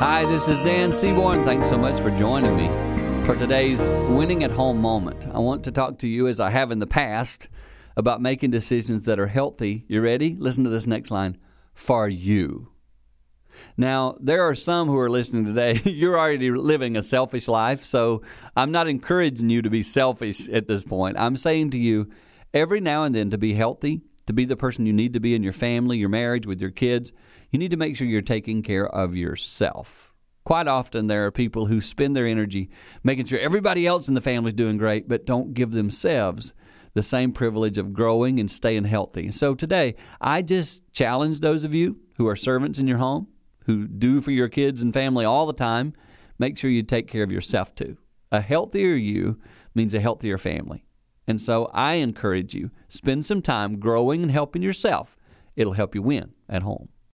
Hi, this is Dan Seaborn. Thanks so much for joining me for today's winning at home moment. I want to talk to you, as I have in the past, about making decisions that are healthy. You ready? Listen to this next line for you. Now, there are some who are listening today. You're already living a selfish life, so I'm not encouraging you to be selfish at this point. I'm saying to you, every now and then, to be healthy, to be the person you need to be in your family, your marriage, with your kids, you need to make sure you're taking care of yourself. Quite often, there are people who spend their energy making sure everybody else in the family is doing great, but don't give themselves the same privilege of growing and staying healthy. So today, I just challenge those of you who are servants in your home, who do for your kids and family all the time, make sure you take care of yourself too. A healthier you means a healthier family. And so I encourage you, spend some time growing and helping yourself. It'll help you win at home.